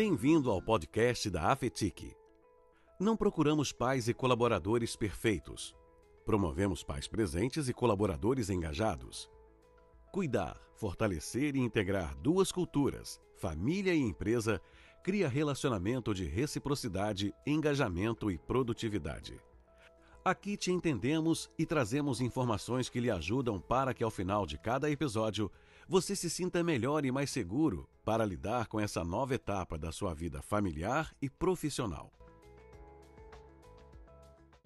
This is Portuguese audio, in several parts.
Bem-vindo ao podcast da Afetic. Não procuramos pais e colaboradores perfeitos. Promovemos pais presentes e colaboradores engajados. Cuidar, fortalecer e integrar duas culturas, família e empresa, cria relacionamento de reciprocidade, engajamento e produtividade. Aqui te entendemos e trazemos informações que lhe ajudam para que ao final de cada episódio você se sinta melhor e mais seguro para lidar com essa nova etapa da sua vida familiar e profissional.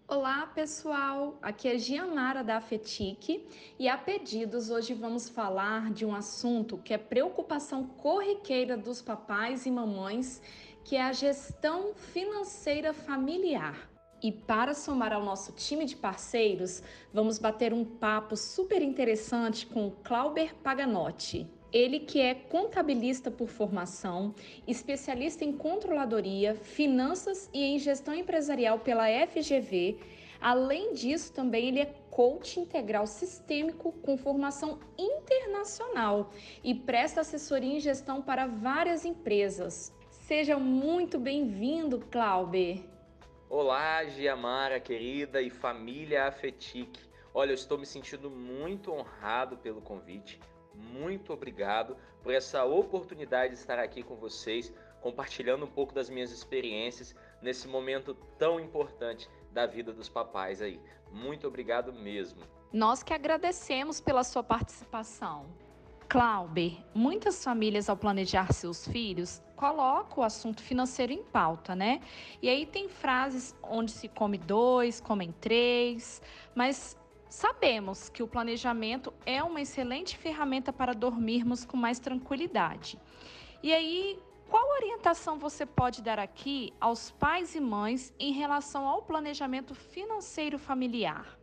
Olá pessoal, aqui é Gianara da Afetic e a pedidos hoje vamos falar de um assunto que é preocupação corriqueira dos papais e mamães, que é a gestão financeira familiar. E para somar ao nosso time de parceiros, vamos bater um papo super interessante com Clauber Paganotti. Ele que é contabilista por formação, especialista em controladoria, finanças e em gestão empresarial pela FGV. Além disso, também ele é coach integral sistêmico com formação internacional e presta assessoria em gestão para várias empresas. Seja muito bem-vindo, Clauber. Olá, Giamara querida e família Afetic. Olha, eu estou me sentindo muito honrado pelo convite. Muito obrigado por essa oportunidade de estar aqui com vocês, compartilhando um pouco das minhas experiências nesse momento tão importante da vida dos papais aí. Muito obrigado mesmo. Nós que agradecemos pela sua participação. Clauber, muitas famílias ao planejar seus filhos colocam o assunto financeiro em pauta, né? E aí tem frases onde se come dois, comem três, mas sabemos que o planejamento é uma excelente ferramenta para dormirmos com mais tranquilidade. E aí, qual orientação você pode dar aqui aos pais e mães em relação ao planejamento financeiro familiar?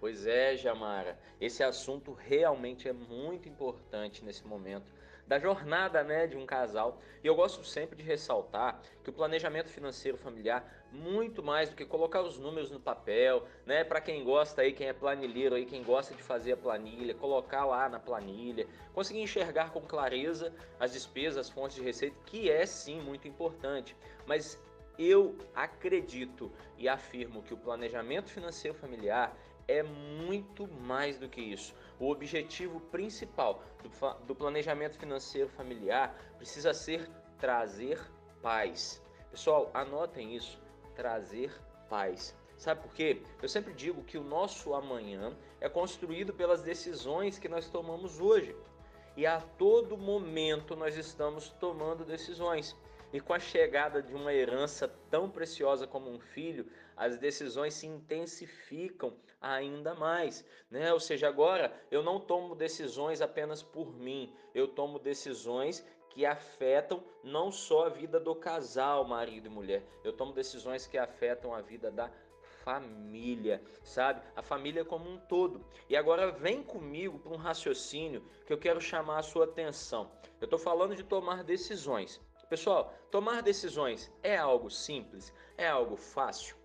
Pois é, Jamara, esse assunto realmente é muito importante nesse momento da jornada, né, de um casal. E eu gosto sempre de ressaltar que o planejamento financeiro familiar, muito mais do que colocar os números no papel, né, para quem gosta aí, quem é planilheiro aí, quem gosta de fazer a planilha, colocar lá na planilha, conseguir enxergar com clareza as despesas, as fontes de receita, que é sim muito importante. Mas eu acredito e afirmo que o planejamento financeiro familiar é muito mais do que isso. O objetivo principal do, do planejamento financeiro familiar precisa ser trazer paz. Pessoal, anotem isso: trazer paz. Sabe por quê? Eu sempre digo que o nosso amanhã é construído pelas decisões que nós tomamos hoje. E a todo momento nós estamos tomando decisões. E com a chegada de uma herança tão preciosa como um filho, as decisões se intensificam ainda mais, né? Ou seja, agora eu não tomo decisões apenas por mim, eu tomo decisões que afetam não só a vida do casal, marido e mulher, eu tomo decisões que afetam a vida da família, sabe? A família como um todo. E agora vem comigo para um raciocínio que eu quero chamar a sua atenção. Eu estou falando de tomar decisões. Pessoal, tomar decisões é algo simples? É algo fácil?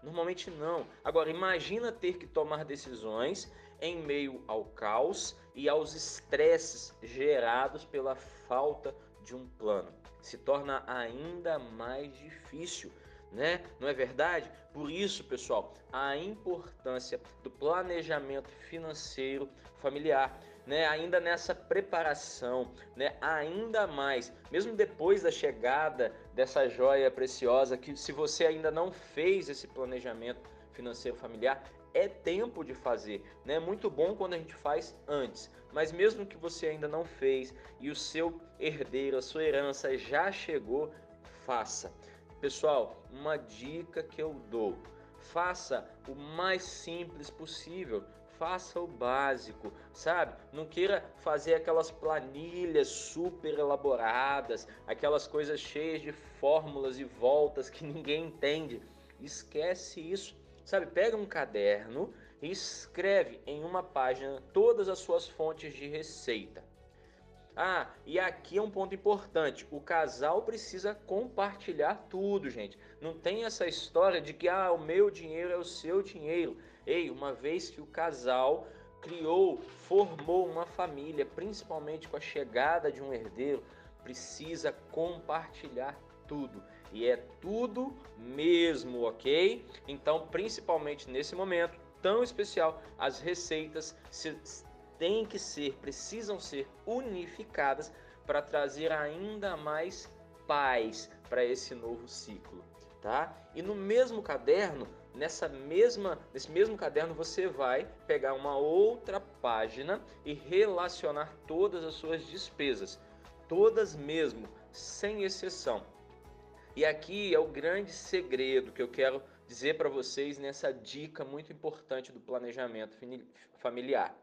Normalmente não. Agora, imagina ter que tomar decisões em meio ao caos e aos estresses gerados pela falta de um plano. Se torna ainda mais difícil né? Não é verdade? Por isso, pessoal, a importância do planejamento financeiro familiar, né? Ainda nessa preparação, né? Ainda mais, mesmo depois da chegada dessa joia preciosa, que se você ainda não fez esse planejamento financeiro familiar, é tempo de fazer, né? É muito bom quando a gente faz antes, mas mesmo que você ainda não fez e o seu herdeiro, a sua herança já chegou, faça. Pessoal, uma dica que eu dou: faça o mais simples possível. Faça o básico, sabe? Não queira fazer aquelas planilhas super elaboradas, aquelas coisas cheias de fórmulas e voltas que ninguém entende. Esquece isso. Sabe, pega um caderno e escreve em uma página todas as suas fontes de receita. Ah, e aqui é um ponto importante: o casal precisa compartilhar tudo, gente. Não tem essa história de que ah, o meu dinheiro é o seu dinheiro. Ei, uma vez que o casal criou, formou uma família, principalmente com a chegada de um herdeiro, precisa compartilhar tudo. E é tudo mesmo, ok? Então, principalmente nesse momento tão especial, as receitas têm que ser, precisam ser unificadas para trazer ainda mais paz para esse novo ciclo, tá? E no mesmo caderno, nessa mesma, nesse mesmo caderno você vai pegar uma outra página e relacionar todas as suas despesas, todas mesmo, sem exceção. E aqui é o grande segredo que eu quero dizer para vocês nessa dica muito importante do planejamento familiar.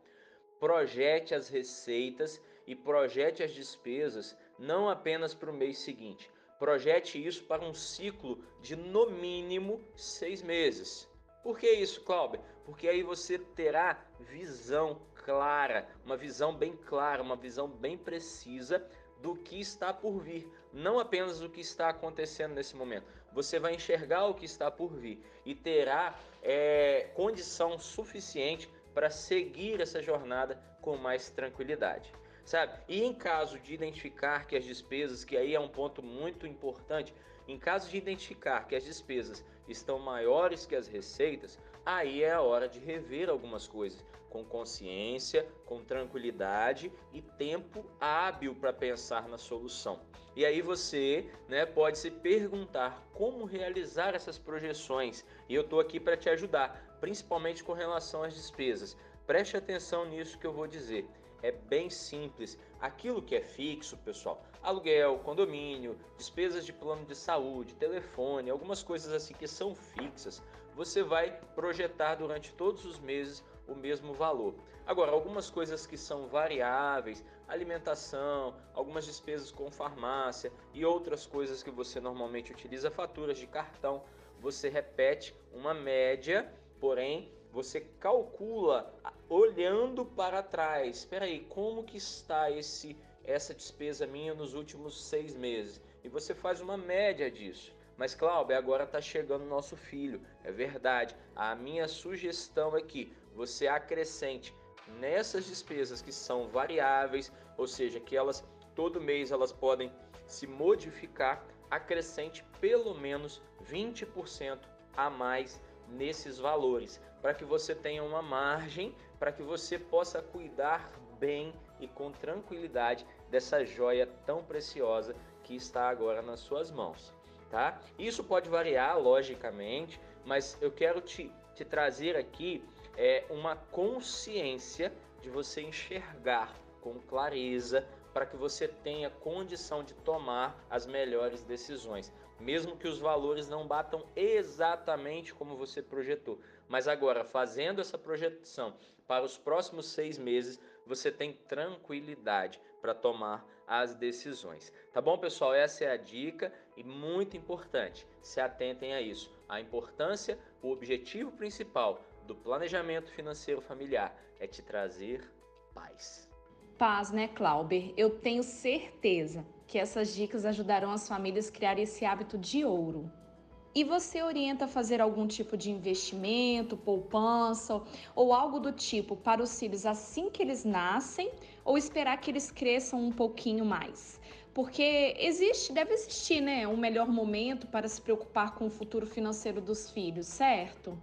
Projete as receitas e projete as despesas não apenas para o mês seguinte. Projete isso para um ciclo de no mínimo seis meses. Por que isso, Cláudio? Porque aí você terá visão clara, uma visão bem clara, uma visão bem precisa do que está por vir, não apenas do que está acontecendo nesse momento. Você vai enxergar o que está por vir e terá é, condição suficiente para seguir essa jornada com mais tranquilidade sabe? E em caso de identificar que as despesas, que aí é um ponto muito importante, em caso de identificar que as despesas estão maiores que as receitas, aí é a hora de rever algumas coisas com consciência, com tranquilidade e tempo hábil para pensar na solução. E aí você né, pode se perguntar como realizar essas projeções. E eu estou aqui para te ajudar, principalmente com relação às despesas. Preste atenção nisso que eu vou dizer é bem simples. Aquilo que é fixo, pessoal, aluguel, condomínio, despesas de plano de saúde, telefone, algumas coisas assim que são fixas, você vai projetar durante todos os meses o mesmo valor. Agora, algumas coisas que são variáveis, alimentação, algumas despesas com farmácia e outras coisas que você normalmente utiliza, faturas de cartão, você repete uma média, porém você calcula olhando para trás. Espera aí, como que está esse essa despesa minha nos últimos seis meses? E você faz uma média disso. Mas Cláudio, agora está chegando nosso filho. É verdade. A minha sugestão é que você acrescente nessas despesas que são variáveis, ou seja, que elas todo mês elas podem se modificar, acrescente pelo menos 20% a mais nesses valores, para que você tenha uma margem, para que você possa cuidar bem e com tranquilidade dessa joia tão preciosa que está agora nas suas mãos, tá? Isso pode variar, logicamente, mas eu quero te, te trazer aqui é, uma consciência de você enxergar com clareza para que você tenha condição de tomar as melhores decisões mesmo que os valores não batam exatamente como você projetou. Mas agora, fazendo essa projeção para os próximos seis meses, você tem tranquilidade para tomar as decisões. Tá bom, pessoal? Essa é a dica e muito importante. Se atentem a isso. A importância, o objetivo principal do planejamento financeiro familiar é te trazer paz. Paz, né, Clauber? Eu tenho certeza que essas dicas ajudarão as famílias a criar esse hábito de ouro. E você orienta a fazer algum tipo de investimento, poupança ou algo do tipo para os filhos assim que eles nascem ou esperar que eles cresçam um pouquinho mais? Porque existe, deve existir, né, um melhor momento para se preocupar com o futuro financeiro dos filhos, certo?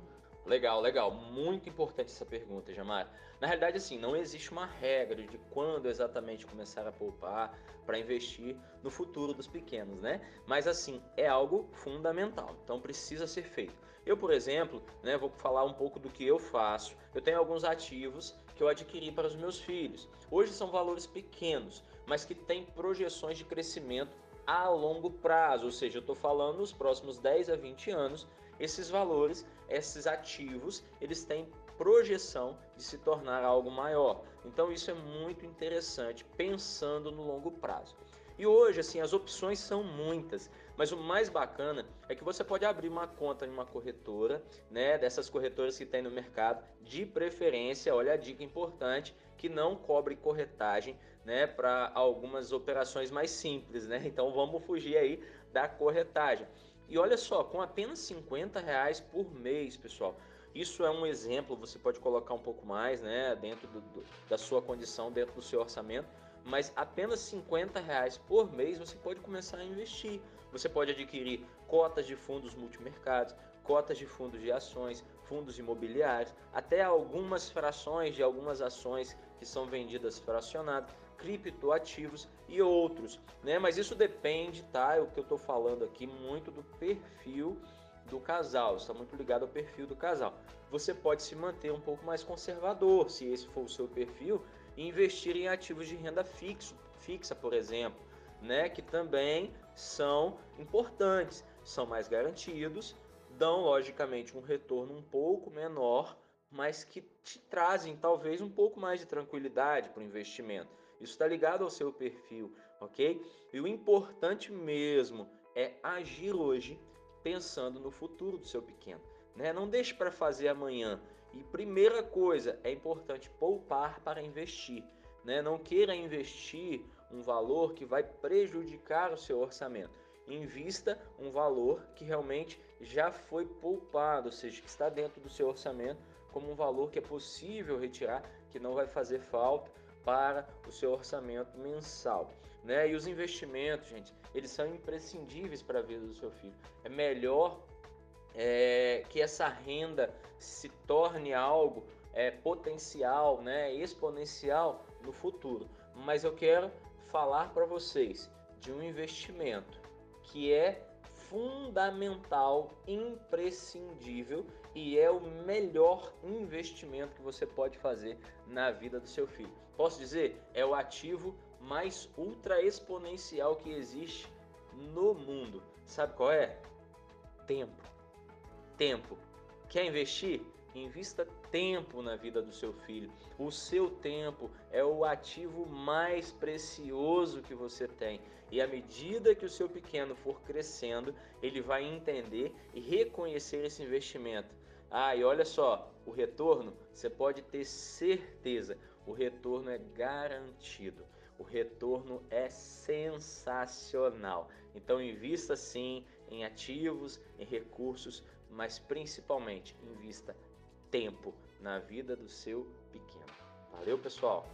Legal, legal. Muito importante essa pergunta, Jamar. Na realidade, assim, não existe uma regra de quando exatamente começar a poupar para investir no futuro dos pequenos, né? Mas, assim, é algo fundamental. Então, precisa ser feito. Eu, por exemplo, né, vou falar um pouco do que eu faço. Eu tenho alguns ativos que eu adquiri para os meus filhos. Hoje são valores pequenos, mas que têm projeções de crescimento a longo prazo, ou seja, eu estou falando nos próximos 10 a 20 anos esses valores, esses ativos, eles têm projeção de se tornar algo maior. Então isso é muito interessante pensando no longo prazo. E hoje, assim, as opções são muitas, mas o mais bacana é que você pode abrir uma conta em uma corretora, né, dessas corretoras que tem no mercado, de preferência, olha a dica importante, que não cobre corretagem, né, para algumas operações mais simples, né? Então vamos fugir aí da corretagem. E olha só, com apenas 50 reais por mês, pessoal. Isso é um exemplo, você pode colocar um pouco mais, né, dentro do, do, da sua condição, dentro do seu orçamento. mas apenas 50 reais por mês você pode começar a investir. Você pode adquirir cotas de fundos multimercados, cotas de fundos de ações, fundos imobiliários, até algumas frações de algumas ações que são vendidas fracionadas, criptoativos e outros, né? Mas isso depende, tá? É o que eu estou falando aqui muito do perfil do casal, está muito ligado ao perfil do casal. Você pode se manter um pouco mais conservador, se esse for o seu perfil, e investir em ativos de renda fixo, fixa, por exemplo, né, que também são importantes, são mais garantidos, dão logicamente um retorno um pouco menor, mas que te trazem talvez um pouco mais de tranquilidade para o investimento. Isso está ligado ao seu perfil, ok? E o importante mesmo é agir hoje pensando no futuro do seu pequeno. Né? Não deixe para fazer amanhã. E primeira coisa, é importante poupar para investir. Né? Não queira investir um valor que vai prejudicar o seu orçamento. Invista um valor que realmente já foi poupado, ou seja, que está dentro do seu orçamento como um valor que é possível retirar, que não vai fazer falta para o seu orçamento mensal. Né? E os investimentos, gente, eles são imprescindíveis para a vida do seu filho. É melhor é, que essa renda se torne algo é, potencial, né, exponencial no futuro. Mas eu quero falar para vocês de um investimento que é fundamental, imprescindível e é o melhor investimento que você pode fazer na vida do seu filho. Posso dizer, é o ativo mais ultra exponencial que existe no mundo. Sabe qual é? Tempo. Tempo. Quer investir? Invista tempo na vida do seu filho. O seu tempo é o ativo mais precioso que você tem. E à medida que o seu pequeno for crescendo, ele vai entender e reconhecer esse investimento. Ah, e olha só, o retorno, você pode ter certeza, o retorno é garantido. O retorno é sensacional. Então invista sim em ativos, em recursos, mas principalmente invista tempo na vida do seu pequeno. Valeu, pessoal!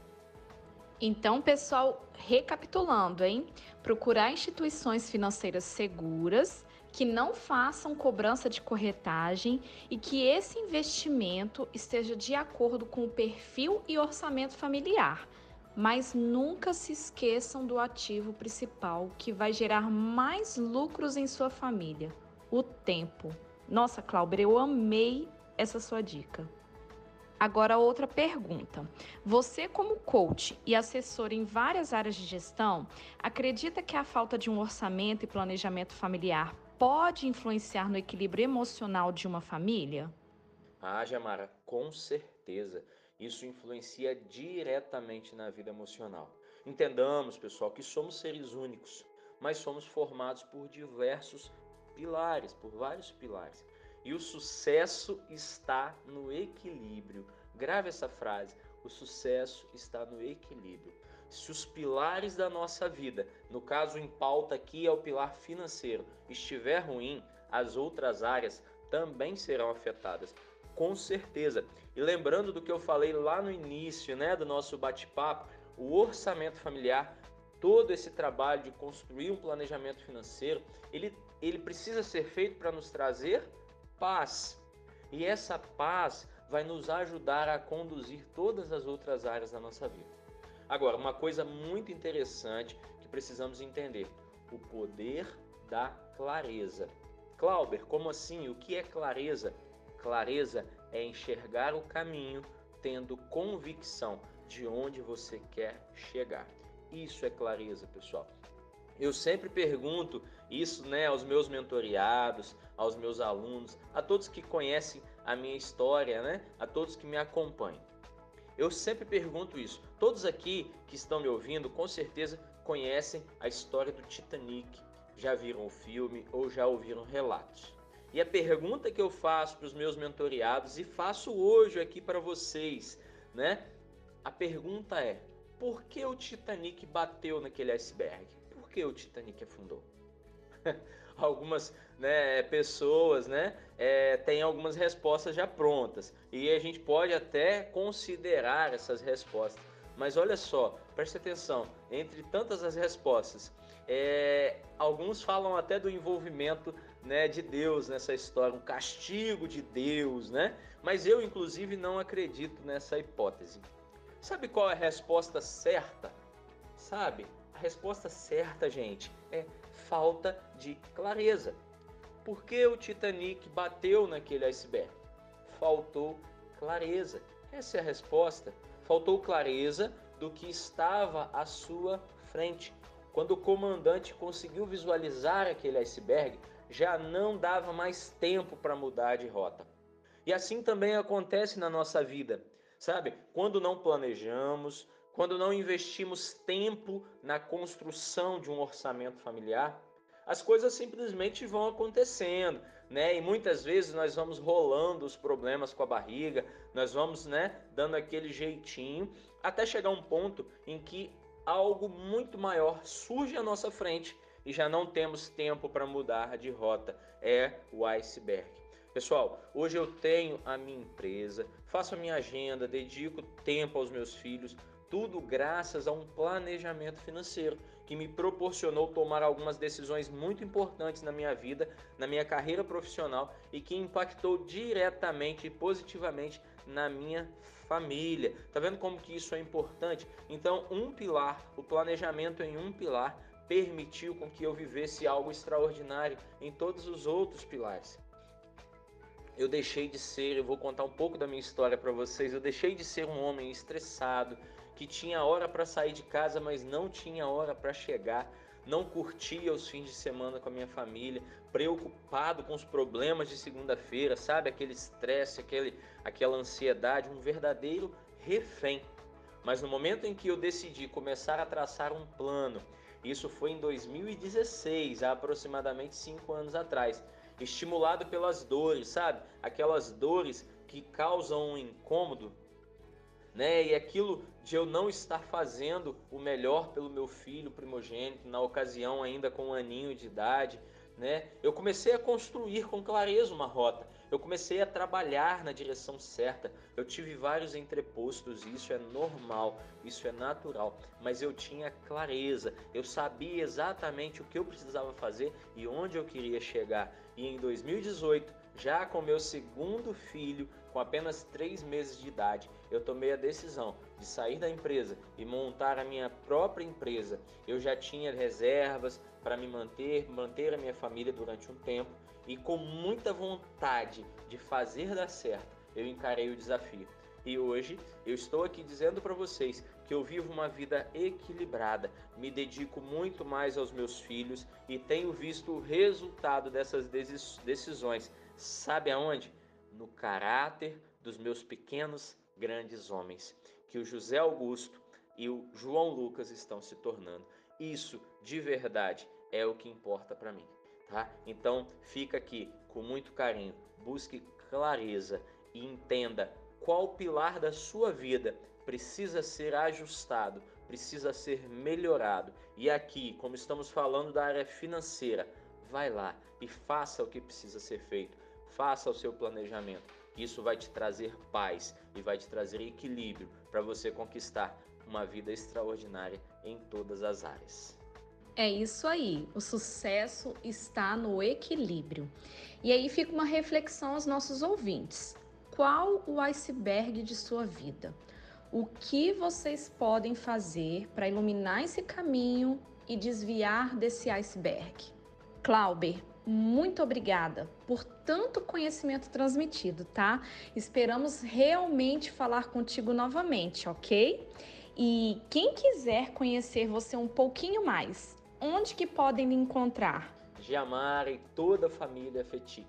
Então, pessoal, recapitulando, hein? Procurar instituições financeiras seguras que não façam cobrança de corretagem e que esse investimento esteja de acordo com o perfil e orçamento familiar. Mas nunca se esqueçam do ativo principal que vai gerar mais lucros em sua família: o tempo. Nossa, Cláudia, eu amei essa sua dica. Agora, outra pergunta. Você, como coach e assessor em várias áreas de gestão, acredita que a falta de um orçamento e planejamento familiar pode influenciar no equilíbrio emocional de uma família? Ah, Jamara, com certeza. Isso influencia diretamente na vida emocional. Entendamos, pessoal, que somos seres únicos, mas somos formados por diversos pilares, por vários pilares. E o sucesso está no equilíbrio. Grave essa frase: o sucesso está no equilíbrio. Se os pilares da nossa vida, no caso em pauta aqui é o pilar financeiro, estiver ruim, as outras áreas também serão afetadas. Com certeza. E lembrando do que eu falei lá no início, né, do nosso bate-papo, o orçamento familiar, todo esse trabalho de construir um planejamento financeiro, ele, ele precisa ser feito para nos trazer paz. E essa paz vai nos ajudar a conduzir todas as outras áreas da nossa vida. Agora, uma coisa muito interessante que precisamos entender: o poder da clareza. Clauber, como assim? O que é clareza? Clareza é enxergar o caminho tendo convicção de onde você quer chegar. Isso é clareza, pessoal. Eu sempre pergunto isso né, aos meus mentoriados, aos meus alunos, a todos que conhecem a minha história, né, a todos que me acompanham. Eu sempre pergunto isso. Todos aqui que estão me ouvindo, com certeza conhecem a história do Titanic, já viram o filme ou já ouviram relatos. E a pergunta que eu faço para os meus mentoriados e faço hoje aqui para vocês, né? A pergunta é: por que o Titanic bateu naquele iceberg? Por que o Titanic afundou? algumas né, pessoas né, é, têm algumas respostas já prontas e a gente pode até considerar essas respostas. Mas olha só, preste atenção, entre tantas as respostas, é, alguns falam até do envolvimento né, de Deus nessa história, um castigo de Deus, né? Mas eu, inclusive, não acredito nessa hipótese. Sabe qual é a resposta certa? Sabe? A resposta certa, gente, é falta de clareza. Por que o Titanic bateu naquele iceberg? Faltou clareza. Essa é a resposta. Faltou clareza do que estava à sua frente. Quando o comandante conseguiu visualizar aquele iceberg, já não dava mais tempo para mudar de rota. E assim também acontece na nossa vida, sabe? Quando não planejamos, quando não investimos tempo na construção de um orçamento familiar, as coisas simplesmente vão acontecendo, né? E muitas vezes nós vamos rolando os problemas com a barriga, nós vamos, né, dando aquele jeitinho até chegar um ponto em que algo muito maior surge à nossa frente e já não temos tempo para mudar de rota. É o iceberg. Pessoal, hoje eu tenho a minha empresa, faço a minha agenda, dedico tempo aos meus filhos, tudo graças a um planejamento financeiro que me proporcionou tomar algumas decisões muito importantes na minha vida, na minha carreira profissional e que impactou diretamente e positivamente na minha família. Tá vendo como que isso é importante? Então, um pilar, o planejamento em um pilar permitiu com que eu vivesse algo extraordinário em todos os outros pilares. Eu deixei de ser, eu vou contar um pouco da minha história para vocês. Eu deixei de ser um homem estressado, que tinha hora para sair de casa, mas não tinha hora para chegar, não curtia os fins de semana com a minha família, preocupado com os problemas de segunda-feira, sabe? Aquele estresse, aquele, aquela ansiedade, um verdadeiro refém. Mas no momento em que eu decidi começar a traçar um plano, isso foi em 2016, há aproximadamente cinco anos atrás. Estimulado pelas dores, sabe? Aquelas dores que causam um incômodo, né? E aquilo de eu não estar fazendo o melhor pelo meu filho primogênito, na ocasião ainda com um aninho de idade, né? Eu comecei a construir com clareza uma rota. Eu comecei a trabalhar na direção certa. Eu tive vários entrepostos, isso é normal, isso é natural, mas eu tinha clareza. Eu sabia exatamente o que eu precisava fazer e onde eu queria chegar. E em 2018, já com meu segundo filho, com apenas três meses de idade, eu tomei a decisão de sair da empresa e montar a minha própria empresa. Eu já tinha reservas para me manter, manter a minha família durante um tempo e com muita vontade de fazer dar certo, eu encarei o desafio. E hoje eu estou aqui dizendo para vocês que eu vivo uma vida equilibrada, me dedico muito mais aos meus filhos e tenho visto o resultado dessas decisões. Sabe aonde? No caráter dos meus pequenos grandes homens, que o José Augusto e o João Lucas estão se tornando. Isso, de verdade, é o que importa para mim, tá? Então, fica aqui com muito carinho, busque clareza e entenda qual pilar da sua vida precisa ser ajustado, precisa ser melhorado. E aqui, como estamos falando da área financeira, vai lá e faça o que precisa ser feito Faça o seu planejamento. Isso vai te trazer paz e vai te trazer equilíbrio para você conquistar uma vida extraordinária em todas as áreas. É isso aí, o sucesso está no equilíbrio. E aí fica uma reflexão aos nossos ouvintes. Qual o iceberg de sua vida? O que vocês podem fazer para iluminar esse caminho e desviar desse iceberg? Clauber, muito obrigada por tanto conhecimento transmitido, tá? Esperamos realmente falar contigo novamente, ok? E quem quiser conhecer você um pouquinho mais, onde que podem me encontrar? Giamara e toda a família Fetic.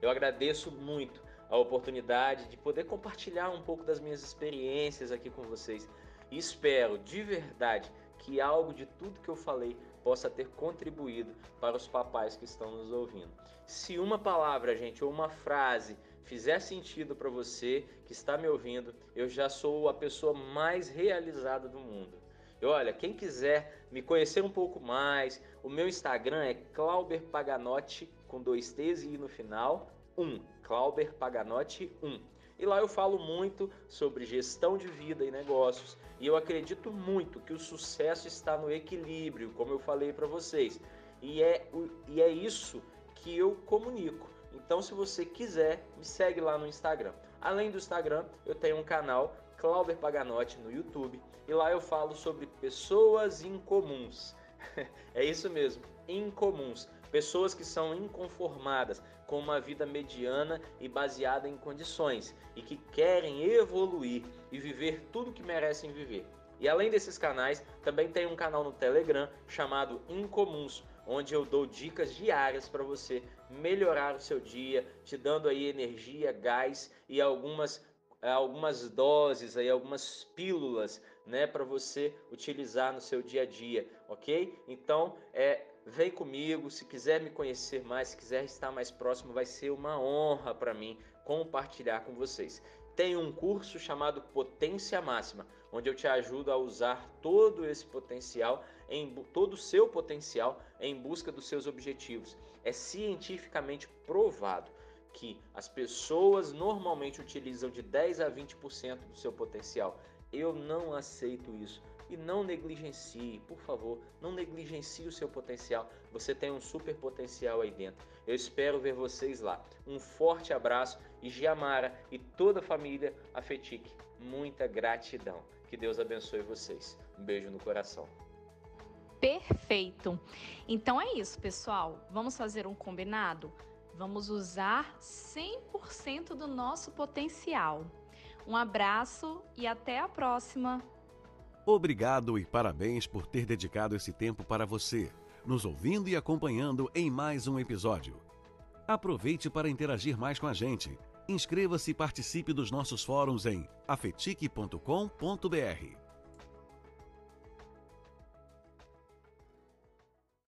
Eu agradeço muito a oportunidade de poder compartilhar um pouco das minhas experiências aqui com vocês. E espero de verdade que algo de tudo que eu falei possa ter contribuído para os papais que estão nos ouvindo. Se uma palavra, gente, ou uma frase fizer sentido para você que está me ouvindo, eu já sou a pessoa mais realizada do mundo. E olha, quem quiser me conhecer um pouco mais, o meu Instagram é Clauber Paganotti com dois T's e I no final, 1, Clauber Paganotti 1. E lá eu falo muito sobre gestão de vida e negócios. E eu acredito muito que o sucesso está no equilíbrio, como eu falei para vocês. E é, e é isso que eu comunico. Então, se você quiser, me segue lá no Instagram. Além do Instagram, eu tenho um canal, Clauber Paganotti, no YouTube. E lá eu falo sobre pessoas incomuns. é isso mesmo, incomuns. Pessoas que são inconformadas com uma vida mediana e baseada em condições e que querem evoluir e viver tudo que merecem viver. E além desses canais, também tem um canal no Telegram chamado Incomuns, onde eu dou dicas diárias para você melhorar o seu dia, te dando aí energia, gás e algumas algumas doses aí, algumas pílulas, né, para você utilizar no seu dia a dia, ok? Então, é, vem comigo, se quiser me conhecer mais, se quiser estar mais próximo, vai ser uma honra para mim compartilhar com vocês. Tem um curso chamado Potência Máxima, onde eu te ajudo a usar todo esse potencial, em todo o seu potencial em busca dos seus objetivos. É cientificamente provado que as pessoas normalmente utilizam de 10 a 20% do seu potencial. Eu não aceito isso. E não negligencie, por favor, não negligencie o seu potencial. Você tem um super potencial aí dentro. Eu espero ver vocês lá. Um forte abraço e Giamara e toda a família Afetic. Muita gratidão. Que Deus abençoe vocês. Um beijo no coração. Perfeito. Então é isso, pessoal. Vamos fazer um combinado? Vamos usar 100% do nosso potencial. Um abraço e até a próxima! Obrigado e parabéns por ter dedicado esse tempo para você, nos ouvindo e acompanhando em mais um episódio. Aproveite para interagir mais com a gente. Inscreva-se e participe dos nossos fóruns em afetique.com.br.